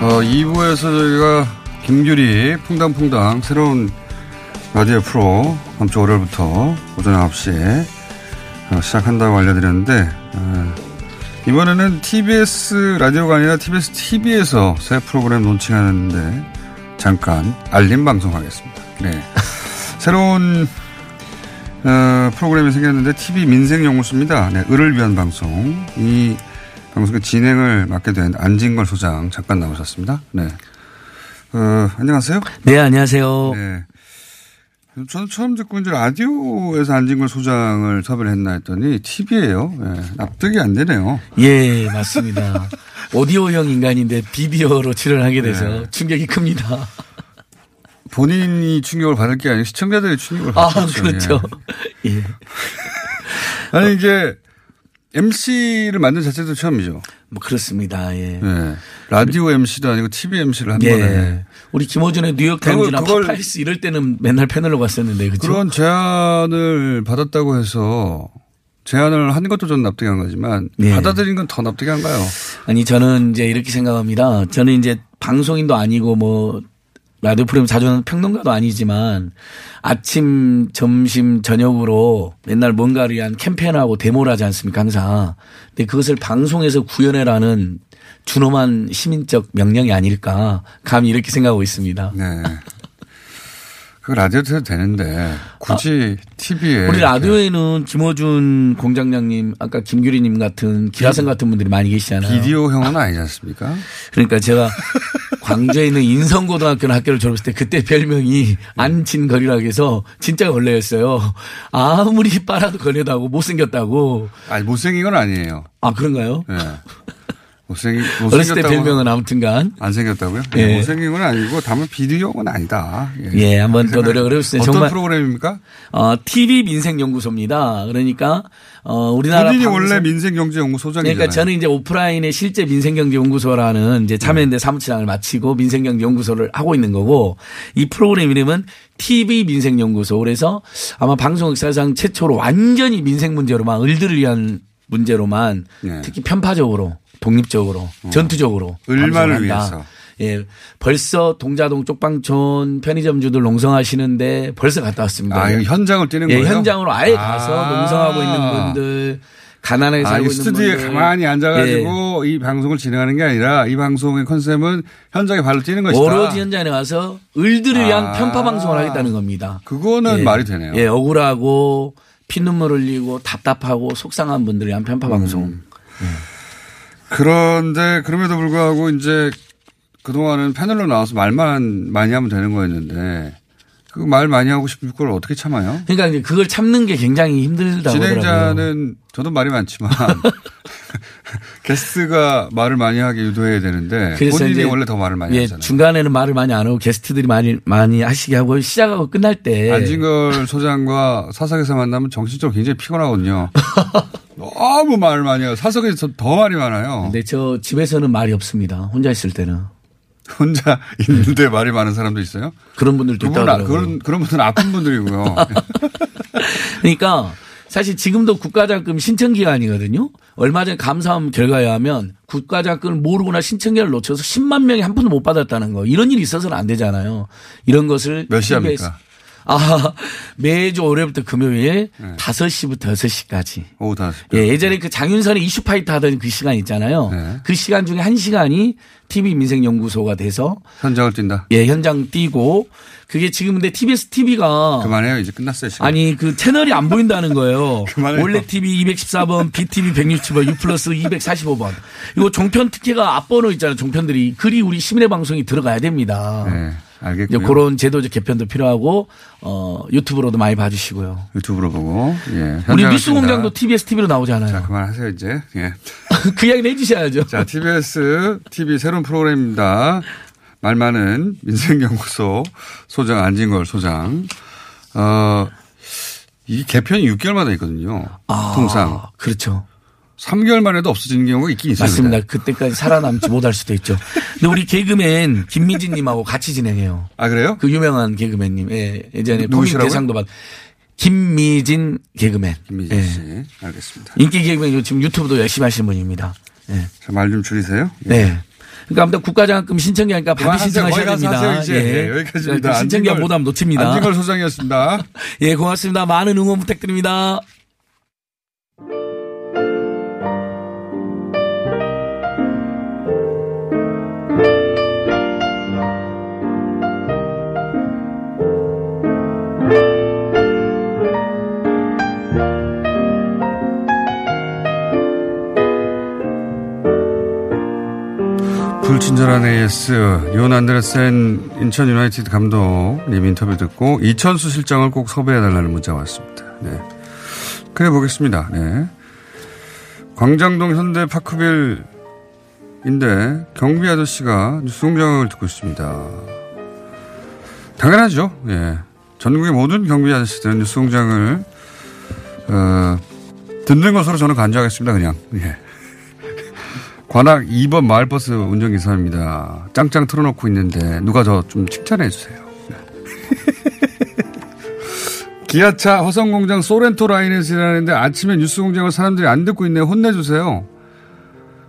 어, 2부에서 저희가 김규리 퐁당퐁당 새로운 라디오 프로 다음 주 월요일부터 오전 9시에 어, 시작한다고 알려드렸는데 어, 이번에는 TBS 라디오가 아니라 TBS TV에서 새 프로그램 론칭하는데 잠깐 알림 방송하겠습니다. 네. 새로운 어, 프로그램이 생겼는데 TV 민생 연구소입니다. 네, 을을 위한 방송. 이 방송의 진행을 맡게 된 안진걸 소장 잠깐 나오셨습니다. 네. 어, 안녕하세요. 네, 안녕하세요. 네. 저는 처음 듣고 이제 라디오에서 안진걸 소장을 섭외를 했나 했더니 TV예요. 네, 납득이 안 되네요. 예, 맞습니다. 오디오형 인간인데 비디오로 출연하게 돼서 네. 충격이 큽니다. 본인이 충격을 받을 게 아니고 시청자들이 충격을 아, 받죠. 그렇죠. 예. 아니 이게 MC를 만든 자체도 처음이죠. 뭐 그렇습니다. 예. 네. 라디오 MC도 아니고 TV MC를 한 예. 번에 우리 김어준의 뉴욕타임스나 그걸- 그걸- 파파이스 이럴 때는 맨날 패널로 갔었는데 그렇죠. 그런 제안을 받았다고 해서 제안을 한 것도 좀 납득이 안 가지만 예. 받아들인 건 더 납득이 안 가요. 아니 저는 이제 이렇게 생각합니다. 저는 이제 방송인도 아니고 뭐 라디오 프로그램 자주 하는 평론가도 아니지만 아침, 점심, 저녁으로 맨날 뭔가를 위한 캠페인하고 데모를 하지 않습니까 항상. 근데 그것을 방송에서 구현해라는 준엄한 시민적 명령이 아닐까 감히 이렇게 생각하고 있습니다. 네. 그 라디오 해도 되는데 굳이 TV에 아, 우리 라디오에는 김호준 공장장님, 아까 김규리님 같은 기라성 같은 분들이 많이 계시잖아요. 비디오 형은 아니지 않습니까? 그러니까 제가 광주에 있는 인성고등학교는 학교를 졸업했을 때 그때 별명이 안친거리라고 해서 진짜 걸레였어요. 아무리 빨아도 하고 못생겼다고. 아니 못생긴 건 아니에요. 아 그런가요? 네. 못생긴 어렸을 때 못생겼다고 별명은 아무튼간 안 생겼다고요? 예. 네, 못생긴 건 아니고 다만 비디오형은 아니다. 예, 한번 더 노력을 해보겠습니다. 어떤 정말 프로그램입니까? 어, TV 민생연구소입니다. 그러니까 어, 우리나라 본인이 방송- 원래 민생경제연구소장이잖아요. 그러니까 저는 이제 오프라인의 실제 민생경제연구소라는 이제 참여연대 사무처장을 마치고 민생경제연구소를 하고 있는 거고 이 프로그램 이름은 TV 민생연구소. 그래서 아마 방송 역사상 최초로 완전히 민생 문제로만 을들을 위한 문제로만 네. 특히 편파적으로 독립적으로 전투적으로 어. 을만을 방송한다. 위해서. 예, 벌써 동자동 쪽방촌 편의점주들 농성하시는데 벌써 갔다 왔습니다. 아, 이거 현장을 뛰는 예, 거예요? 현장으로 아예 아. 가서 농성하고 있는 분들 가난하게 아, 살고 이 있는 스튜디오에 가만히 예. 앉아가지고 이 방송을 진행하는 게 아니라 이 방송의 컨셉은 현장에 발로 뛰는 것이다. 오로지 현장에 가서 을들을 위한 아. 편파 방송을 하겠다는 겁니다. 그거는 예. 말이 되네요. 예, 억울하고 피눈물 흘리고 답답하고 속상한 분들을 위한 편파 방송. 음. 그런데 그럼에도 불구하고 이제 그동안은 패널로 나와서 말만 많이 하면 되는 거였는데 그 말 많이 하고 싶은 걸 어떻게 참아요? 그러니까 이제 그걸 참는 게 굉장히 힘들다고. 진행자는 저도 말이 많지만 게스트가 말을 많이 하게 유도해야 되는데 본인이 원래 더 말을 많이 예, 하잖아요. 중간에는 말을 많이 안 하고 게스트들이 많이 많이 하시게 하고 시작하고 끝날 때 안진걸 소장과 사석에서 만나면 정신적으로 굉장히 피곤하거든요. 너무 말을 많이 하고 사석에서 더 말이 많아요. 근데 저 집에서는 말이 없습니다. 혼자 있을 때는. 혼자 있는데 말이 많은 사람도 있어요? 그런 분들도 그분, 아. 그런, 그런 분들은 아픈 분들이고요. 그러니까 사실 지금도 국가장학금 신청 기간이거든요. 얼마 전에 감사원 결과에 하면 국가장학금을 모르거나 신청기를 놓쳐서 10만 명이 한 푼도 못 받았다는 거. 이런 일이 있어서는 안 되잖아요. 이런 것을 몇시 TBS 합니까? 아, 매주 월요일부터 금요일 5시부터 6시까지. 오후 5시. 예, 예전에 그 장윤선이 이슈파이터 하던 그 시간 있잖아요. 네. 그 시간 중에 한 시간이 TV 민생연구소가 돼서 현장을 뛴다. 예, 현장 뛰고 그게 지금 근데 TBS TV가 그만해요. 이제 끝났어요. 시간. 아니 그 채널이 안 보인다는 거예요. 그만해요. 원래 TV 214번, BTV 160번, U 플러스 245번. 이거 종편 특혜가 앞번호 있잖아요. 종편들이 글이 우리 시민의 방송이 들어가야 됩니다. 네, 알겠고요. 그런 제도적 개편도 필요하고 어 유튜브로도 많이 봐주시고요. 유튜브로 보고. 예. 우리 뉴스공장도. TBS TV로 나오잖아요. 자, 그만하세요, 이제. 예. 그 이야기는 해주셔야죠. 자, TBS TV 새로운 프로그램입니다. 말 많은 민생연구소 소장 안진걸 소장. 어, 이 개편이 6개월마다 있거든요. 통상. 그렇죠. 3개월 만에도 없어지는 경우가 있긴 있어요. 맞습니다. 그때까지 살아남지 못할 수도 있죠. 근데 우리 개그맨 김미진님하고 같이 진행해요. 아 그래요? 그 유명한 개그맨님. 예, 예전에 누구시라고요? 대상도 받. 김미진 개그맨. 김미진 예. 씨. 알겠습니다. 인기 개그맨 지금 유튜브도 열심히 하시는 분입니다. 예. 말좀 줄이세요. 예. 네. 그러니까 아무튼 국가장학금 신청기하니까 반드시. 신청하셔야 됩니다. 하세요, 이제. 예, 여기까지입니다. 신청기가 안진걸- 보답 놓칩니다. 안진걸 소장이었습니다. 예, 고맙습니다. 많은 응원 부탁드립니다. 불친절한 AS 요한 안드레센 인천 유나이티드 감독님 인터뷰 듣고 이천수 실장을 꼭 섭외해달라는 문자가 왔습니다. 네. 그래 보겠습니다. 네. 광장동 현대 파크빌인데 경비 아저씨가 뉴스 공장을 듣고 있습니다. 당연하죠. 예. 전국의 모든 경비 아저씨들은 뉴스 공장을 어, 듣는 것으로 저는 간주하겠습니다. 그냥. 예. 관악 2번 마을버스 운전기사입니다. 짱짱 틀어놓고 있는데 누가 저 좀 칭찬해 주세요. 네. 기아차 화성공장 소렌토 라인에서 일하는데 아침에 뉴스공장을 사람들이 안 듣고 있네요. 혼내주세요.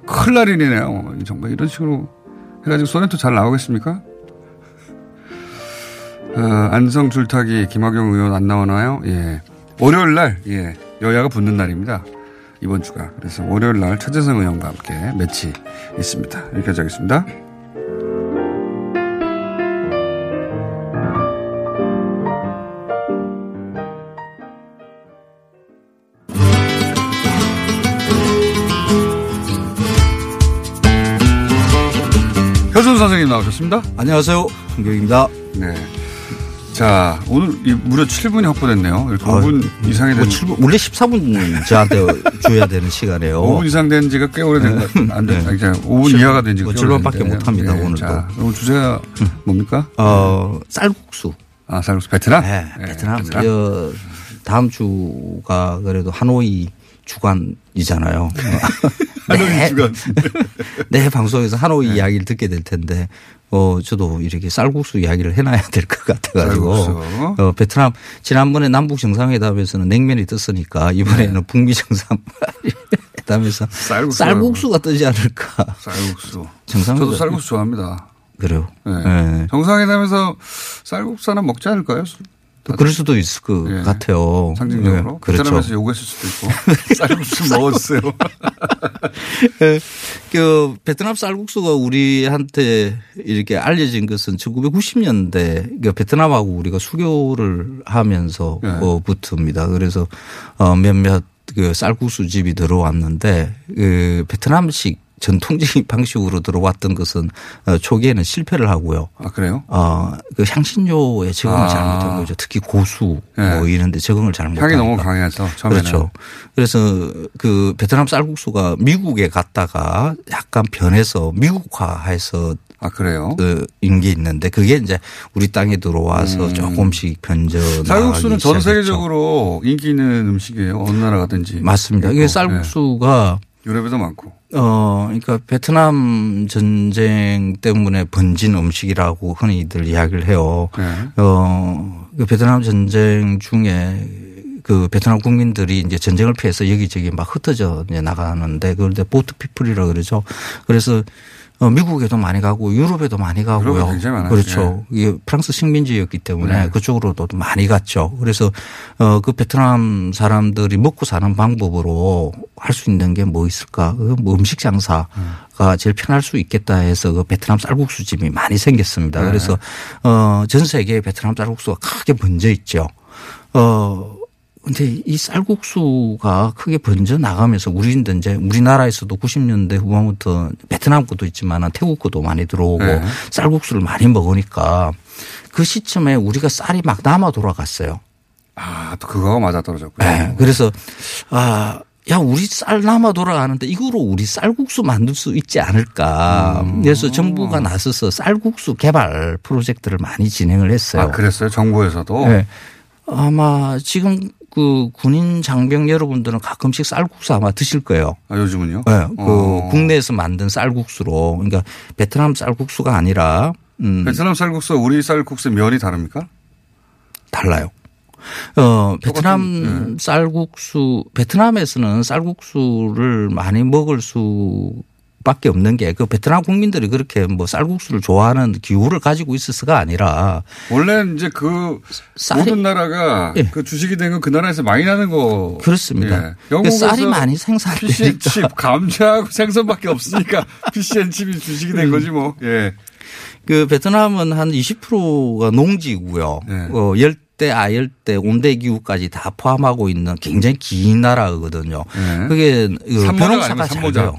큰일 날 일이네요. 정말 이런 식으로 해가지고 소렌토 잘 나오겠습니까? 어, 안성 줄타기 김학용 의원 안 나오나요? 예. 월요일 날, 예. 여야가 붙는 날입니다. 이번 주가. 그래서 월요일 날 최재성 의원과 함께 매치 있습니다. 여기까지 하겠습니다. 효준 선생님 나오셨습니다. 안녕하세요. 홍경입니다. 네. 자, 오늘 이 무려 7분이 확보됐네요. 이렇게 5분 이상이 뭐 된. 7분, 원래 14분 저한테 줘야 되는 시간이에요. 5분 이상 된 지가 꽤 오래된 것 같아요. 안 돼. 아니, 그냥 5분 칠- 이하가 된 지가 뭐꽤 절반밖에 오래됐는데. 못 합니다, 예, 오늘도. 자, 오늘 주제가 뭡니까? 어, 쌀국수. 아, 쌀국수. 베트남? 네, 예, 베트남. 베트남. 저, 다음 주가 그래도 하노이 주간이잖아요. 하노이 주간. 내 방송에서 하노이 이야기를 듣게 될 텐데, 어, 저도 이렇게 쌀국수 이야기를 해놔야 될 것 같아가지고. 쌀국수. 어, 베트남, 지난번에 남북 정상회담에서는 냉면이 떴으니까 이번에는 북미 정상회담에서 쌀국수. 쌀국수가 뜨지 않을까. 쌀국수. 정상회담. 저도 쌀국수 좋아합니다. 그래요. 네. 네. 정상회담에서 쌀국수 하나 먹지 않을까요? 그럴 수도 있을 것 예. 같아요. 상징적으로. 네, 그렇죠. 베트남에서 요구했을 수도 있고. 쌀국수 먹었어요. 그 베트남 쌀국수가 우리한테 이렇게 알려진 것은 1990년대 그 베트남하고 우리가 수교를 하면서 네. 어, 부터입니다. 그래서 어 몇몇 그 쌀국수 집이 들어왔는데 그 베트남식 전통적인 방식으로 들어왔던 것은 어, 초기에는 실패를 하고요. 아, 그래요? 어, 그 향신료에 적응을 아. 잘못한 거죠. 특히 고수 네. 뭐 이런데 적응을 잘못한 향이 너무 강해서 처음에는. 그렇죠. 그래서 그 베트남 쌀국수가 미국에 갔다가 약간 변해서 미국화해서 아, 그래요? 그 인게 있는데 그게 이제 우리 땅에 들어와서 음. 조금씩 변져 쌀국수는 전. 세계적으로 인기 있는 음식이에요. 어느 나라 가든지. 맞습니다. 이게 있고. 쌀국수가 네. 유럽에도 많고. 어, 그러니까 베트남 전쟁 때문에 번진 음식이라고 흔히들 이야기를 해요. 네. 어, 그 베트남 전쟁 중에 그 베트남 국민들이 이제 전쟁을 피해서 여기저기 막 흩어져 나가는데 그런데 보트 피플이라 그러죠. 그래서 어, 미국에도 많이 가고 유럽에도 많이 가고요. 유럽에 굉장히 많았죠. 그렇죠. 이게 프랑스 식민지였기 때문에 네. 그쪽으로도 많이 갔죠. 그래서 어, 그 베트남 사람들이 먹고 사는 방법으로 할 수 있는 게 뭐 있을까? 그뭐 음식 장사가 제일 편할 수 있겠다 해서 그 베트남 쌀국수 집이 많이 생겼습니다. 네. 그래서 어, 전 세계에 베트남 쌀국수가 크게 번져 있죠. 어, 근데 이 쌀국수가 크게 번져 나가면서 우리도 이제 우리나라에서도 90년대 후반부터 베트남 것도 있지만 태국 것도 많이 들어오고 네. 쌀국수를 많이 먹으니까 그 시점에 우리가 쌀이 막 남아 돌아갔어요. 아, 또 그거가 맞아 떨어졌고요. 네. 그래서 아, 야, 우리 쌀 남아 돌아가는데 이거로 우리 쌀국수 만들 수 있지 않을까. 음. 그래서 정부가 나서서 쌀국수 개발 프로젝트를 많이 진행을 했어요. 아, 그랬어요? 정부에서도? 네. 아마 지금 그 군인 장병 여러분들은 가끔씩 쌀국수 아마 드실 거예요. 아, 요즘은요? 네. 그 어. 국내에서 만든 쌀국수로. 그러니까 베트남 쌀국수가 아니라 음. 베트남 쌀국수 우리 쌀국수 면이 다릅니까? 달라요. 어, 베트남 똑같은, 네. 쌀국수, 베트남에서는 쌀국수를 많이 먹을 수 밖에 없는 게 그 베트남 국민들이 그렇게 뭐 쌀국수를 좋아하는 기호를 가지고 있어서가 아니라 원래 이제 그 쌀이- 모든 나라가 예. 그 주식이 된 건 그 나라에서 많이 나는 거. 그렇습니다. 예. 그 영국에서 쌀이 많이 생산되니까. 피시앤칩, 감자하고 생선밖에 없으니까 피시앤칩이 주식이 된 거지 뭐. 예. 그 베트남은 한 20%가 농지고요. 네. 어, 열대, 아열대, 온대 기후까지 다 포함하고 있는 굉장히 긴 나라거든요. 네. 그게 그 변호사가 아니면 잘 삼모작? 돼요.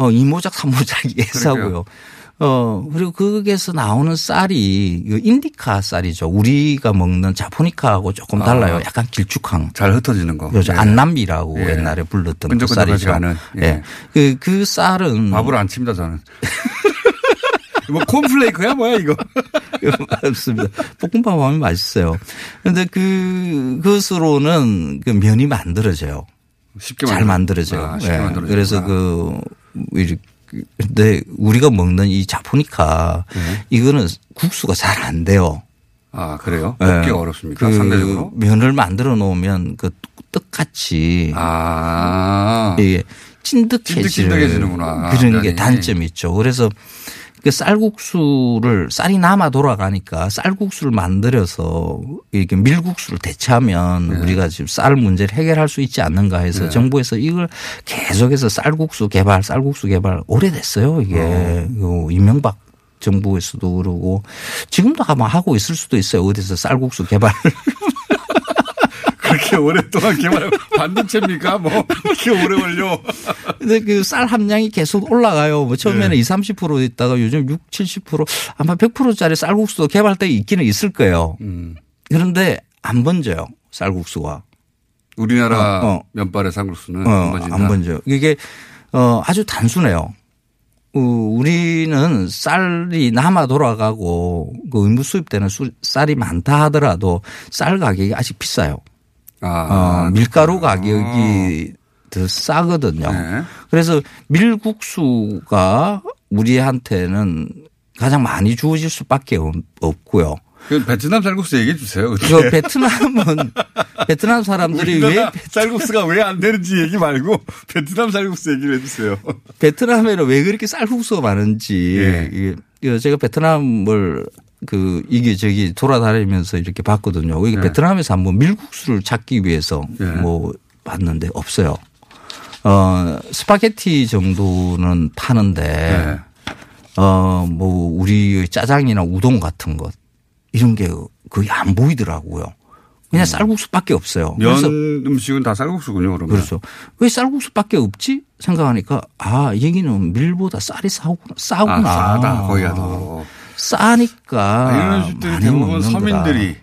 어, 이모작, 삼모작이 예사고요. 어, 그리고 거기에서 나오는 쌀이 그 인디카 쌀이죠. 우리가 먹는 자포니카하고 조금 아. 달라요. 약간 길쭉한. 잘 흩어지는 거. 그렇죠. 예. 안남미라고 예. 옛날에 불렀던 그 쌀이죠. 않은. 예. 예. 그, 그 쌀은. 밥을 안 칩니다 저는. 뭐 콘플레이크야 뭐야 이거. 맞습니다. 볶음밥 하면 맛있어요. 그런데 그, 그것으로는 그 면이 만들어져요. 쉽게 잘 만들- 만들어져요. 아, 쉽게 예. 만들어지는구나. 그래서 그, 이렇게 근데 우리가 먹는 이 자포니카 네. 이거는 국수가 잘 안 돼요. 아 그래요? 예. 먹기가 어렵습니까? 그 상대적으로? 면을 만들어 놓으면 그 떡같이 아. 이게 찐득해지는 찐득찐득해지는구나. 그런 면이. 게 단점이 있죠. 그래서 그 쌀국수를 쌀이 남아 돌아가니까 쌀국수를 만들어서 이렇게 밀국수를 대체하면 네. 우리가 지금 쌀 문제를 해결할 수 있지 않는가 해서 네. 정부에서 이걸 계속해서 쌀국수 개발, 쌀국수 개발 오래됐어요. 이게 요 이명박 정부에서도 그러고 지금도 아마 하고 있을 수도 있어요. 어디서 쌀국수 개발. 그렇게 오랫동안 개발 반도체입니까? 뭐 이렇게 오래 걸려. 근데 그 쌀 함량이 계속 올라가요. 뭐 처음에는 네. 2, 30% 있다가 요즘 6, 70% 아마 100%짜리 쌀국수도 개발돼 있기는 있을 거예요. 음. 그런데 안 번져요. 쌀국수가. 우리나라 어, 어. 면발의 쌀국수는 어, 안 번진다. 안 번져요. 이게 어, 아주 단순해요. 어, 우리는 쌀이 남아 돌아가고 그 의무 수입되는 수- 쌀이 많다 하더라도 쌀 가격이 아직 비싸요. 아, 어, 밀가루 가격이 더 싸거든요. 네. 그래서 밀국수가 우리한테는 가장 많이 주어질 수밖에 없- 없고요. 그 베트남 쌀국수 얘기해 주세요. 저 베트남은 베트남 사람들이 왜 쌀국수가 왜 안 되는지 얘기 말고 베트남 쌀국수 얘기를 해 주세요. 베트남에는 왜 그렇게 쌀국수가 많은지 예. 제가 베트남을 그 이게 저기 돌아다니면서 이렇게 봤거든요. 이게 예. 베트남에서 한번 밀국수를 찾기 위해서 예. 뭐 봤는데 없어요. 어 스파게티 정도는 파는데 예. 어뭐 우리 짜장이나 우동 같은 것 이런 게 거의 안 보이더라고요. 그냥 쌀국수밖에 없어요. 면 그래서 음식은 다 쌀국수군요. 그러면. 그렇죠. 왜 쌀국수밖에 없지? 생각하니까 아 여기는 밀보다 쌀이 싸구나. 싸구나. 아, 싸다 거기가 더. 싸니까 아, 이런 식들이 많이 대부분 먹는 서민들이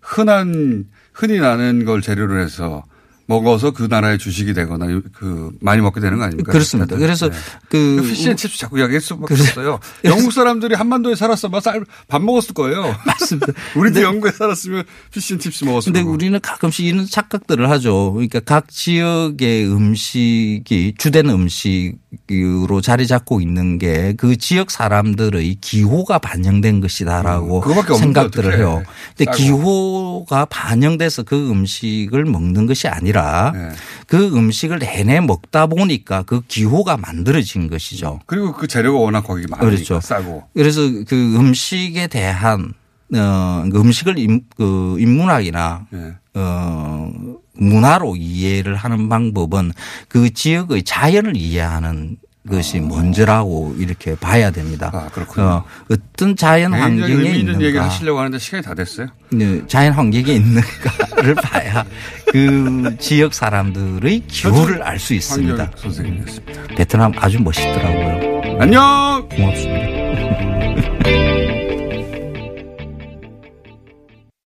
흔한 흔히 나는 걸 재료로 해서 먹어서 그 나라의 주식이 되거나 그 많이 먹게 되는 거 아닙니까? 그렇습니다. 그래서 그 피시앤칩스 자꾸 이야기할 수밖에 없어요. 영국 사람들이 한반도에 살았으면 쌀, 밥 먹었을 거예요. 맞습니다. 우리도 근데- 영국에 살았으면 피시앤칩스 먹었을 근데 거고. 우리는 가끔씩 이런 착각들을 하죠. 그러니까 각 지역의 음식이 주된 음식으로 자리 잡고 있는 게 그 지역 사람들의 기호가 반영된 것이다라고 음, 생각들을. 해요. 근데 싸고. 기호가 반영돼서 그 음식을 먹는 것이 아니라 네. 그 음식을 내내 먹다 보니까 그 기호가 만들어진 것이죠. 그리고 그 재료가 워낙 거기 많으니까 그렇죠. 싸고. 그래서 그 음식에 대한 어, 그 음식을 인, 그 인문학이나 네. 어, 문화로 이해를 하는 방법은 그 지역의 자연을 이해하는 것이 먼저라고 이렇게 봐야 됩니다. 아, 그렇군요. 어, 어떤 자연 굉장히 환경에 의미 있는 있는가, 하시려고 하는데 시간이 다 됐어요. 네, 자연 환경에 있는가를 봐야 그 지역 사람들의 기호를 알 수 있습니다. 선생님이었습니다. 베트남 아주 멋있더라고요. 안녕! 고맙습니다.